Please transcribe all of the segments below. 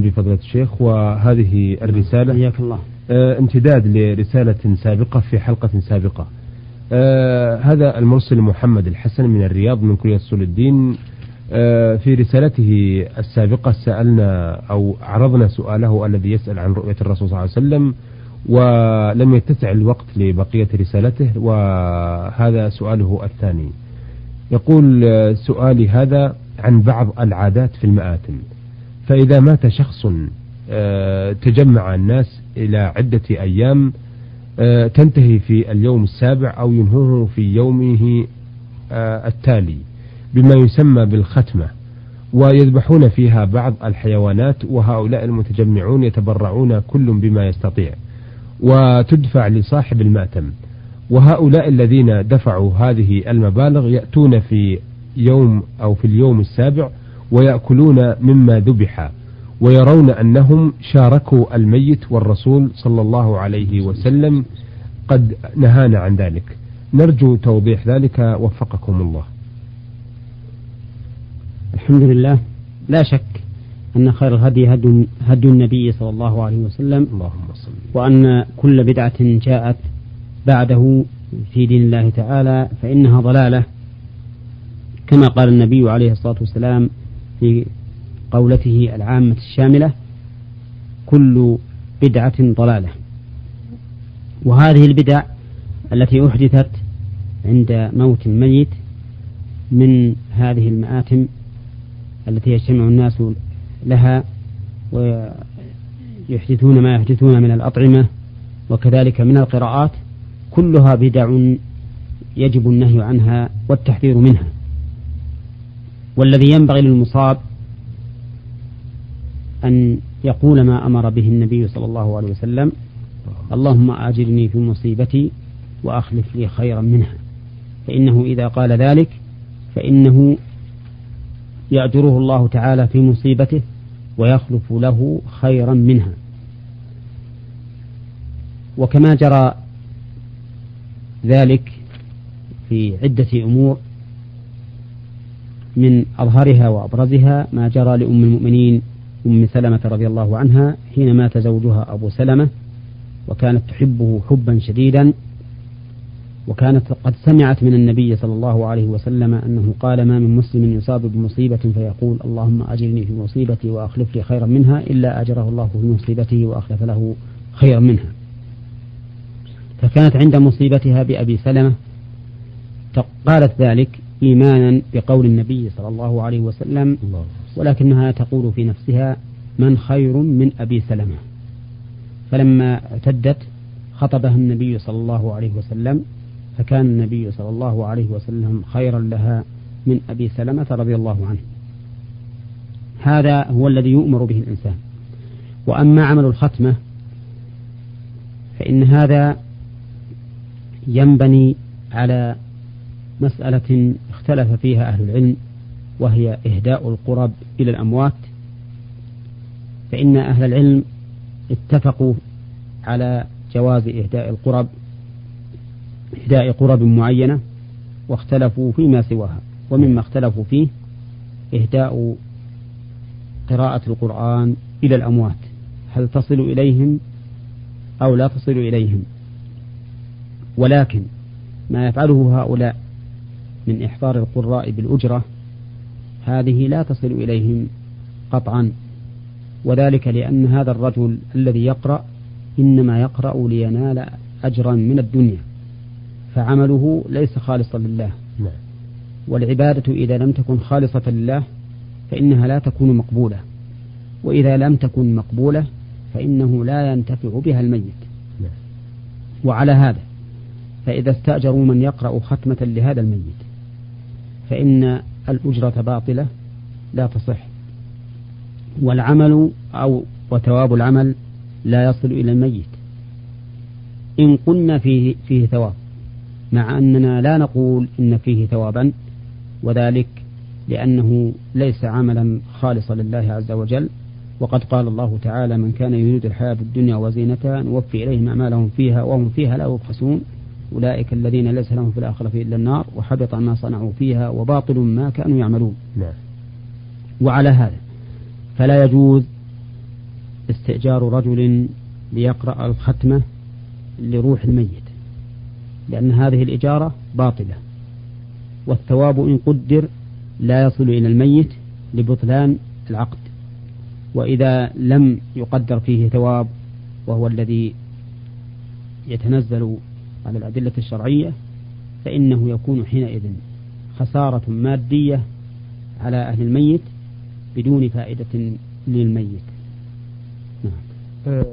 بفضلة الشيخ وهذه الرسالة حياك الله. آه امتداد لرسالة سابقة في حلقة سابقة. آه هذا المرسل محمد الحسن من الرياض من كلية أصول الدين. آه في رسالته السابقة سألنا أو عرضنا سؤاله الذي يسأل عن رؤية الرسول صلى الله عليه وسلم ولم يتسع الوقت لبقية رسالته وهذا سؤاله الثاني. يقول آه، سؤالي هذا عن بعض العادات في المآتم. فإذا مات شخص آه، تجمع الناس إلى عدة أيام آه، تنتهي في اليوم السابع أو ينهوه في يومه آه، التالي بما يسمى بالختمة. ويذبحون فيها بعض الحيوانات وهؤلاء المتجمعون يتبرعون كل بما يستطيع وتدفع لصاحب المأتم. وهؤلاء الذين دفعوا هذه المبالغ يأتون في يوم أو في اليوم السابع ويأكلون مما ذبح ويرون أنهم شاركوا الميت والرسول صلى الله عليه وسلم قد نهانا عن ذلك. نرجو توضيح ذلك وفقكم الله. الحمد لله. لا شك أن خير الهدي هدي, هدي النبي صلى الله عليه وسلم اللهم صل. وأن كل بدعة جاءت بعده في دين الله تعالى فإنها ضلالة. كما قال النبي عليه الصلاة والسلام في قولته العامة الشاملة كل بدعة ضلالة. وهذه البدع التي أحدثت عند موت الميت من هذه المآتم التي يجتمع الناس لها ويحدثون ما يحدثون من الأطعمة وكذلك من القراءات كلها بدع يجب النهي عنها والتحذير منها. والذي ينبغي للمصاب أن يقول ما أمر به النبي صلى الله عليه وسلم اللهم آجرني في مصيبتي وأخلف لي خيرا منها. فإنه إذا قال ذلك فإنه يأجره الله تعالى في مصيبته ويخلف له خيرا منها. وكما جرى ذلك في عدة أمور من أظهرها وأبرزها ما جرى لأم المؤمنين أم سلمة رضي الله عنها حين مات زوجها أبو سلمة وكانت تحبه حبا شديدا وكانت قد سمعت من النبي صلى الله عليه وسلم أنه قال ما من مسلم يصاب بمصيبة فيقول اللهم أجرني في مصيبتي وأخلف لي خيرا منها إلا أجره الله في مصيبته وأخلف له خيرا منها. فكانت عند مصيبتها بأبي سلمة قالت ذلك إيمانا بقول النبي صلى الله عليه وسلم ولكنها تقول في نفسها من خير من أبي سلمة. فلما اعتدت خطبها النبي صلى الله عليه وسلم فكان النبي صلى الله عليه وسلم خيرا لها من أبي سلمة رضي الله عنه. هذا هو الذي يؤمر به الإنسان. وأما عمل الختمة فإن هذا ينبني على مسألة اختلف فيها أهل العلم وهي إهداء القرب إلى الأموات فإن أهل العلم اتفقوا على جواز إهداء القرب إهداء قرب معينة واختلفوا فيما سواها ومما اختلفوا فيه إهداء قراءة القرآن إلى الأموات هل تصل إليهم أو لا تصل إليهم؟ ولكن ما يفعله هؤلاء من إحضار القراء بالأجرة هذه لا تصل إليهم قطعا وذلك لأن هذا الرجل الذي يقرأ إنما يقرأ لينال أجرا من الدنيا فعمله ليس خالصا لله نعم. والعبادة إذا لم تكن خالصة لله فإنها لا تكون مقبولة وإذا لم تكن مقبولة فإنه لا ينتفع بها الميت نعم. وعلى هذا فإذا استأجروا من يقرأ ختمة لهذا الميت فإن الأجرة باطلة لا تصح. والعمل أو وثواب العمل لا يصل إلى الميت. إن قلنا فيه, فيه ثواب مع أننا لا نقول إن فيه ثوابا وذلك لأنه ليس عملا خالصا لله عز وجل. وقد قال الله تعالى من كان يريد الحياة الدنيا وزينتها نوفي إليهم أعمالهم فيها وهم فيها لا يبخسون. أولئك الذين ليس لهم في الآخرة إلا النار وحبط ما صنعوا فيها وباطل ما كانوا يعملون. نعم. وعلى هذا فلا يجوز استئجار رجل ليقرأ الختمة لروح الميت لأن هذه الإجارة باطلة. والثواب إن قدر لا يصل إلى الميت لبطلان العقد. وإذا لم يقدر فيه ثواب وهو الذي يتنزل على الأدلة الشرعية فإنه يكون حينئذ خسارة مادية على أهل الميت بدون فائدة للميت نعم. أه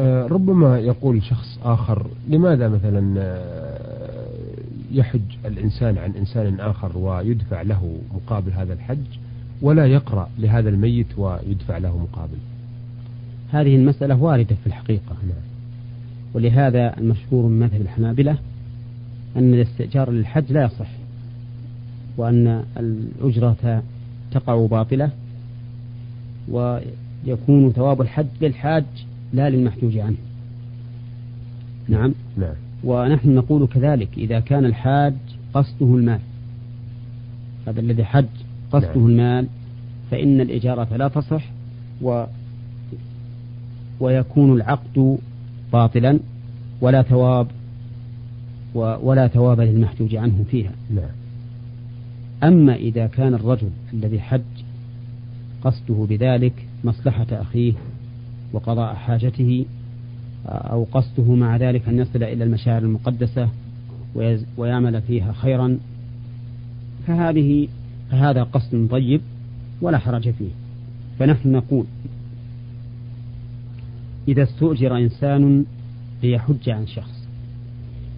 أه ربما يقول شخص آخر لماذا مثلا أه، يحج الإنسان عن إنسان آخر ويدفع له مقابل هذا الحج ولا يقرأ لهذا الميت ويدفع له مقابل هذه المسألة واردة في الحقيقة نعم. ولهذا المشهور من مذهب الحنابلة أن الاستئجار للحج لا يصح وأن الأجرة تقع باطلة ويكون ثواب الحج للحاج لا للمحجوج عنه. نعم؟ نعم. ونحن نقول كذلك إذا كان الحاج قصده المال هذا الذي حج قصده نعم. المال فإن الإجارة لا تصح و ويكون العقد باطلا ولا ثواب ولا ثواب للمحجوج عنه فيها نعم. أما إذا كان الرجل الذي حج قصده بذلك مصلحة أخيه وقضاء حاجته أو قصده مع ذلك أن يصل إلى المشاعر المقدسة ويعمل فيها خيرا فهذه فهذا قصد طيب ولا حرج فيه فنحن نقول إذا استؤجر إنسان ليحج عن شخص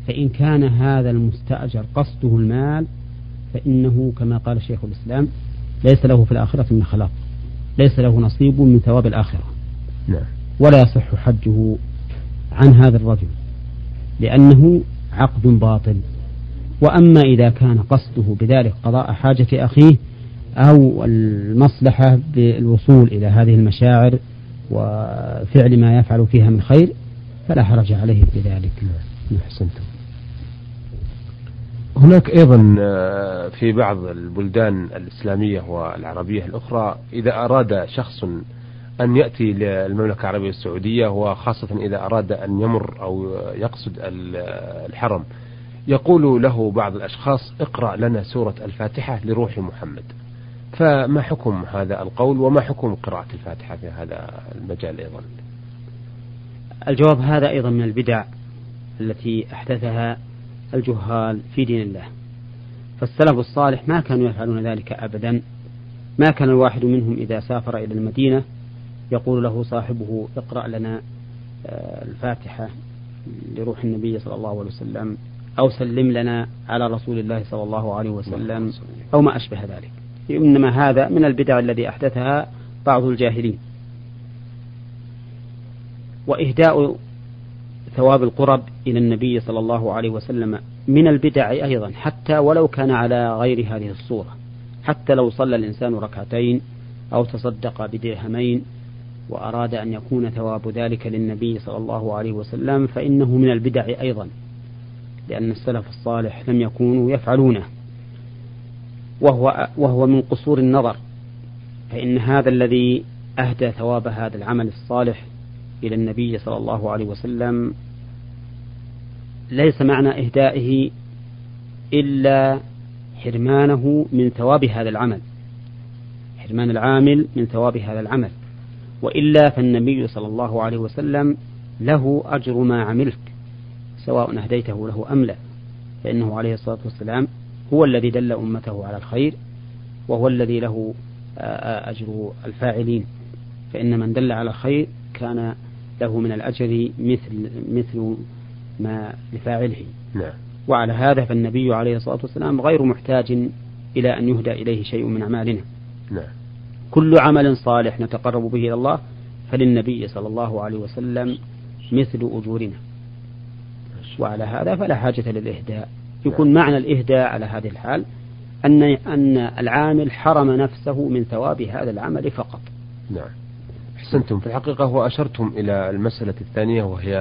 فإن كان هذا المستأجر قصده المال فإنه كما قال شيخ الإسلام ليس له في الآخرة من خلاق ليس له نصيب من ثواب الآخرة نعم. ولا يصح حجه عن هذا الرجل لأنه عقد باطل وأما إذا كان قصده بذلك قضاء حاجة أخيه أو المصلحة بالوصول إلى هذه المشاعر وفعل ما يفعل فيها من خير فلا حرج عليه في ذلك نعم. أحسنتم. هناك أيضا آه، في بعض البلدان الإسلامية والعربية الأخرى إذا أراد شخص أن يأتي للمملكة العربية السعودية وخاصة إذا أراد أن يمر أو يقصد الحرم يقول له بعض الأشخاص اقرأ لنا سورة الفاتحة لروح محمد. فما حكم هذا القول وما حكم قراءة الفاتحة في هذا المجال أيضا؟ الجواب هذا أيضا من البدع التي أحدثها الجهال في دين الله. فالسلف الصالح ما كانوا يفعلون ذلك أبدا. ما كان الواحد منهم إذا سافر إلى المدينة يقول له صاحبه اقرأ لنا آه، الفاتحة لروح النبي صلى الله عليه وسلم أو سلم لنا على رسول الله صلى الله عليه وسلم أو ما أشبه ذلك. إنما هذا من البدع الذي أحدثها بعض الجاهلين. وإهداء ثواب القرب إلى النبي صلى الله عليه وسلم من البدع أيضا حتى ولو كان على غير هذه الصورة حتى لو صلى الإنسان ركعتين أو تصدق بدرهمين وأراد أن يكون ثواب ذلك للنبي صلى الله عليه وسلم فإنه من البدع أيضا لأن السلف الصالح لم يكونوا يفعلونه. وهو وهو من قصور النظر فإن هذا الذي أهدى ثواب هذا العمل الصالح إلى النبي صلى الله عليه وسلم ليس معنى إهدائه إلا حرمانه من ثواب هذا العمل حرمان العامل من ثواب هذا العمل وإلا فالنبي صلى الله عليه وسلم له أجر ما عملت سواء أهديته له أم لا فإنه عليه الصلاة والسلام هو الذي دل أمته على الخير وهو الذي له أجر الفاعلين. فإن من دل على الخير كان له من الأجر مثل مثل ما لفاعله. نعم. وعلى هذا فالنبي عليه الصلاة والسلام غير محتاج إلى أن يهدى إليه شيء من أعمالنا. نعم. كل عمل صالح نتقرب به إلى الله فللنبي صلى الله عليه وسلم مثل أجورنا. وعلى هذا فلا حاجة للإهداء. يكون معنى الإهداء على هذه الحال أن أن العامل حرم نفسه من ثواب هذا العمل فقط. نعم. أحسنتم في الحقيقة وأشرتم إلى المسألة الثانية وهي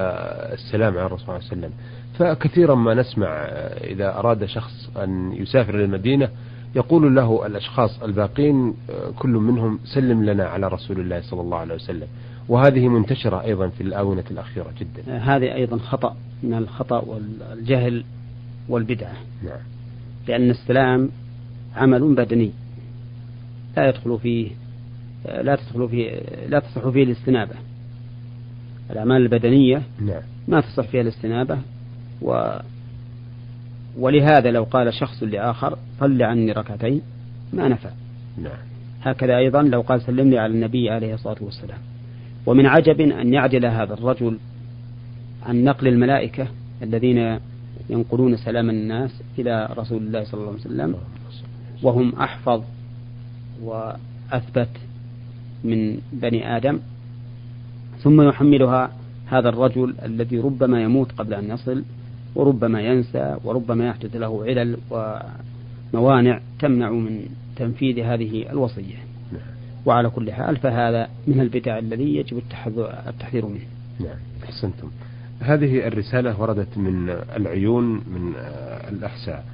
السلام على الرسول صلى الله عليه وسلم فكثيرا ما نسمع إذا أراد شخص أن يسافر إلى المدينة يقول له الأشخاص الباقين كل منهم سلم لنا على رسول الله صلى الله عليه وسلم وهذه منتشرة أيضا في الآونة الأخيرة جدا هذه أيضا خطأ من الخطأ والجهل والبدعة. نعم. لأن السلام عمل بدني. لا يدخل فيه لا تدخل فيه لا تصح فيه الاستنابة. الأعمال البدنية نعم. ما تصح فيها الاستنابة. و ولهذا لو قال شخص لآخر صل عني ركعتين ما نفع. نعم. هكذا أيضا لو قال سلم لي على النبي عليه الصلاة والسلام. ومن عجب أن يعدل هذا الرجل عن نقل الملائكة الذين ينقلون سلام الناس إلى رسول الله صلى الله عليه وسلم وهم أحفظ وأثبت من بني آدم. ثم يحملها هذا الرجل الذي ربما يموت قبل أن يصل وربما ينسى وربما يحدث له علل وموانع تمنع من تنفيذ هذه الوصية. وعلى كل حال فهذا من البدع الذي يجب التحذير منه. نعم أحسنتم. هذه الرسالة وردت من العيون من الأحساء.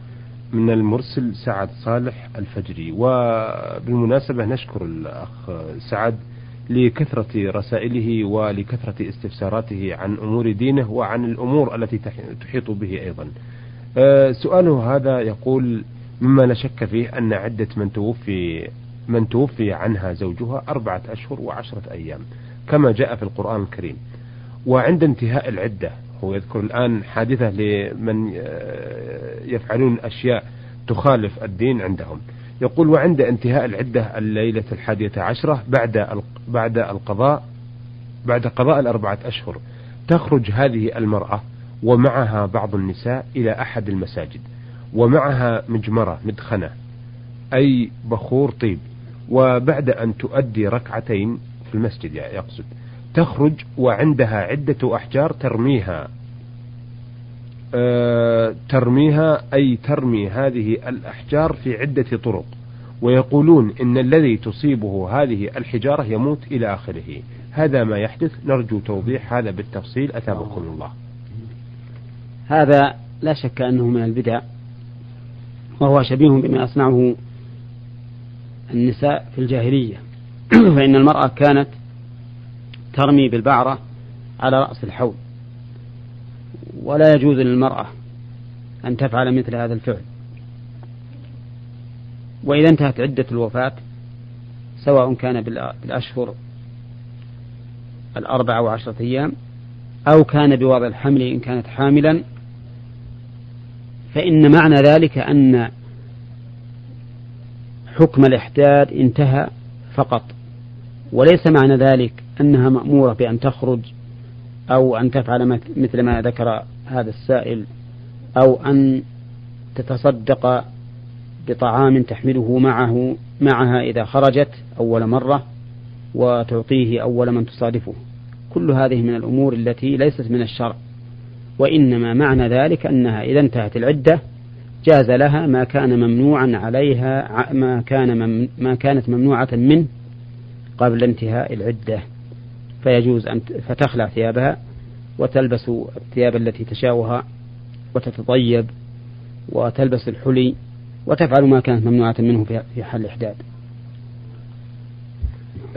من المرسل سعد صالح الفجري. وبالمناسبة نشكر الأخ سعد لكثرة رسائله ولكثرة استفساراته عن أمور دينه وعن الأمور التي تحيط به أيضا. أه، سؤاله هذا يقول مما لا شك فيه أن عدة من توفي من توفي عنها زوجها أربعة أشهر وعشرة أيام كما جاء في القرآن الكريم. وعند انتهاء العدة. هو يذكر الآن حادثة لمن أه، يفعلون أشياء تخالف الدين عندهم. يقول وعند انتهاء العدة الليلة الحادية عشرة بعد بعد القضاء بعد قضاء الأربعة أشهر تخرج هذه المرأة ومعها بعض النساء إلى أحد المساجد ومعها مجمرة مدخنة أي بخور طيب وبعد أن تؤدي ركعتين في المسجد يقصد. تخرج وعندها عدة أحجار ترميها. آه، ترميها أي ترمي هذه الأحجار في عدة طرق. ويقولون إن الذي تصيبه هذه الحجارة يموت إلى آخره. هذا ما يحدث. نرجو توضيح هذا بالتفصيل. أثابكم الله. هذا لا شك أنه من البدع وهو شبيه بما أصنعه النساء في الجاهلية. فإن المرأة كانت ترمي بالبعرة على رأس الحوض. ولا يجوز للمرأة أن تفعل مثل هذا الفعل. وإذا انتهت عدة الوفاة سواء كان بالأشهر الأربعة وعشرة أيام أو كان بوضع الحمل إن كانت حاملا فإن معنى ذلك أن حكم الإحداد انتهى فقط. وليس معنى ذلك أنها مأمورة بأن تخرج أو أن تفعل مثل ما ذكر هذا السائل أو أن تتصدق بطعام تحمله معه معها إذا خرجت أول مرة وتعطيه أول من تصادفه. كل هذه من الأمور التي ليست من الشرع. وإنما معنى ذلك أنها إذا انتهت العدة جاز لها ما كان ممنوعا عليها ما كان ما كانت ممنوعة منه قبل انتهاء العدة. فيجوز أن فتخلع ثيابها وتلبس الثياب التي تشاؤها وتتطيب وتلبس الحلي وتفعل ما كانت ممنوعة منه في حل الإحداد.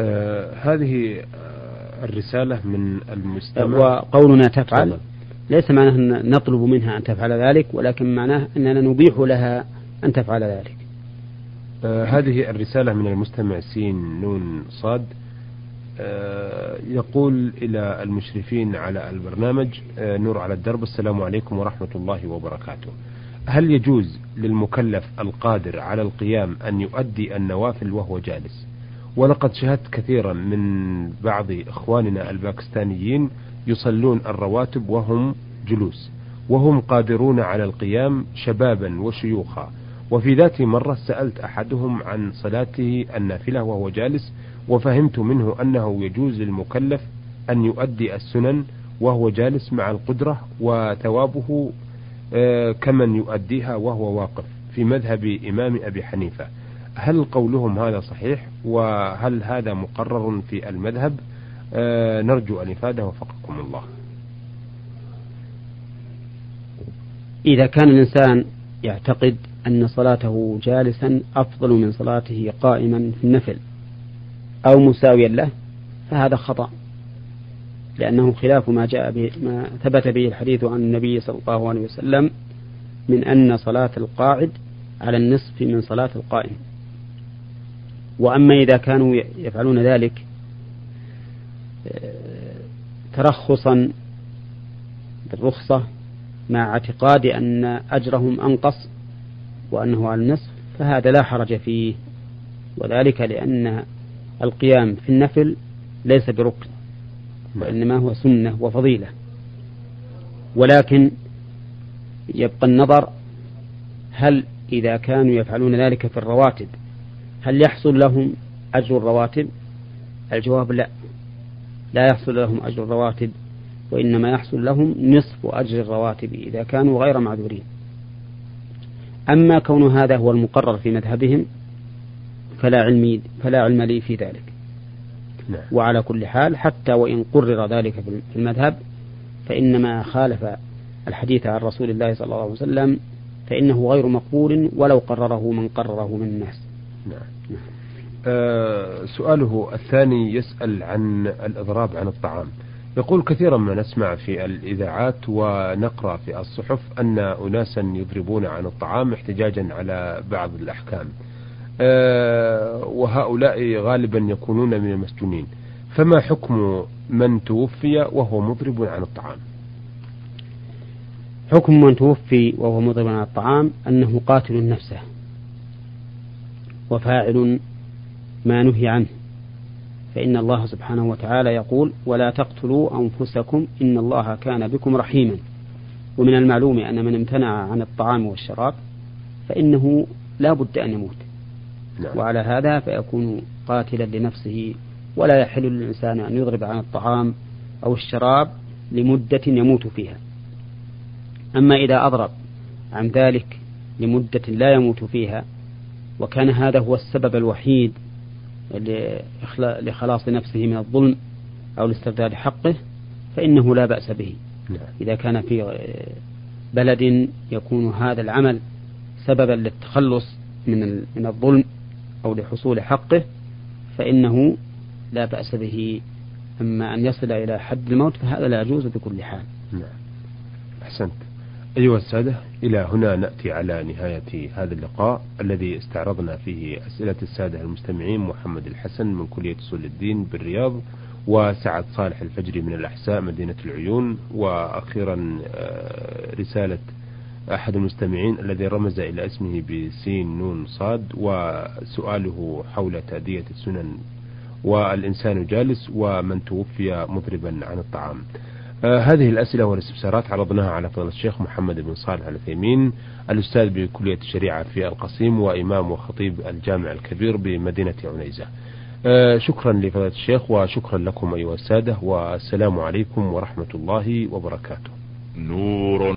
آه هذه الرسالة من المستمع. وقولنا تفعل. ليس معناه أن نطلب منها أن تفعل ذلك ولكن معناه أننا نبيح لها أن تفعل ذلك. آه هذه الرسالة من المستمع سين نون صاد. يقول إلى المشرفين على البرنامج آه نور على الدرب. السلام عليكم ورحمة الله وبركاته. هل يجوز للمكلف القادر على القيام أن يؤدي النوافل وهو جالس؟ ولقد شاهدت كثيرا من بعض إخواننا الباكستانيين يصلون الرواتب وهم جلوس وهم قادرون على القيام شبابا وشيوخا. وفي ذات مرة سألت أحدهم عن صلاته النافلة وهو جالس وفهمت منه أنه يجوز للمكلف أن يؤدي السنن وهو جالس مع القدرة وثوابه آه، كمن يؤديها وهو واقف في مذهب إمام أبي حنيفة. هل قولهم هذا صحيح؟ وهل هذا مقرر في المذهب؟ آه، نرجو الإفادة وفقكم الله. إذا كان الإنسان يعتقد أن صلاته جالسا أفضل من صلاته قائما في النفل أو مساويا له فهذا خطأ لأنه خلاف ما جاء به ما ثبت به الحديث عن النبي صلى الله عليه وسلم من أن صلاة القاعد على النصف من صلاة القائم. وأما إذا كانوا يفعلون ذلك آه، ترخصا بالرخصة مع اعتقاد أن أجرهم أنقص وأنه على النصف فهذا لا حرج فيه وذلك لأن القيام في النفل ليس بركن وإنما هو سنة وفضيلة. ولكن يبقى النظر هل إذا كانوا يفعلون ذلك في الرواتب هل يحصل لهم أجر الرواتب؟ الجواب لا. لا يحصل لهم أجر الرواتب وإنما يحصل لهم نصف أجر الرواتب إذا كانوا غير معذورين. أما كون هذا هو المقرر في مذهبهم فلا علم فلا علم لي في ذلك نعم. وعلى كل حال حتى وإن قرر ذلك في المذهب فإنما خالف الحديث عن رسول الله صلى الله عليه وسلم فإنه غير مقبول ولو قرره من قرره من الناس نعم. نعم. آه سؤاله الثاني يسأل عن الإضراب عن الطعام يقول كثيرا ما نسمع في الإذاعات ونقرأ في الصحف أن أناسا يضربون عن الطعام احتجاجا على بعض الأحكام وهؤلاء غالبا يكونون من المسجونين. فما حكم من توفي وهو مضرب عن الطعام؟ حكم من توفي وهو مضرب عن الطعام أنه قاتل نفسه وفاعل ما نهي عنه. فإن الله سبحانه وتعالى يقول ولا تقتلوا أنفسكم إن الله كان بكم رحيما ومن المعلوم أن من امتنع عن الطعام والشراب فإنه لا بد أن يموت. نعم. وعلى هذا فيكون قاتلا لنفسه ولا يحل للإنسان أن يضرب عن الطعام أو الشراب لمدة يموت فيها أما إذا أضرب عن ذلك لمدة لا يموت فيها وكان هذا هو السبب الوحيد لخلاص نفسه من الظلم أو لاسترداد حقه فإنه لا بأس به نعم. إذا كان في بلد يكون هذا العمل سببا للتخلص من من الظلم أو لحصول حقه فإنه لا بأس به. أما أن يصل إلى حد الموت فهذا لا يجوز بكل حال. نعم. أحسنت. أيها السادة إلى هنا نأتي على نهاية هذا اللقاء الذي استعرضنا فيه أسئلة السادة المستمعين محمد الحسن من كلية أصول الدين بالرياض وسعد صالح الفجري من الأحساء مدينة العيون وأخيرا آه، رسالة أحد المستمعين الذي رمز إلى اسمه بسين نون صاد وسؤاله حول تأدية السنن. والإنسان جالس ومن توفي مضربا عن الطعام. آه هذه الأسئلة والاستفسارات عرضناها على فضل الشيخ محمد بن صالح العثيمين الأستاذ بكلية الشريعة في القصيم وإمام وخطيب الجامع الكبير بمدينة عنيزة. آه شكرا لفضيلة الشيخ وشكرا لكم أيها السادة والسلام عليكم ورحمة الله وبركاته. نور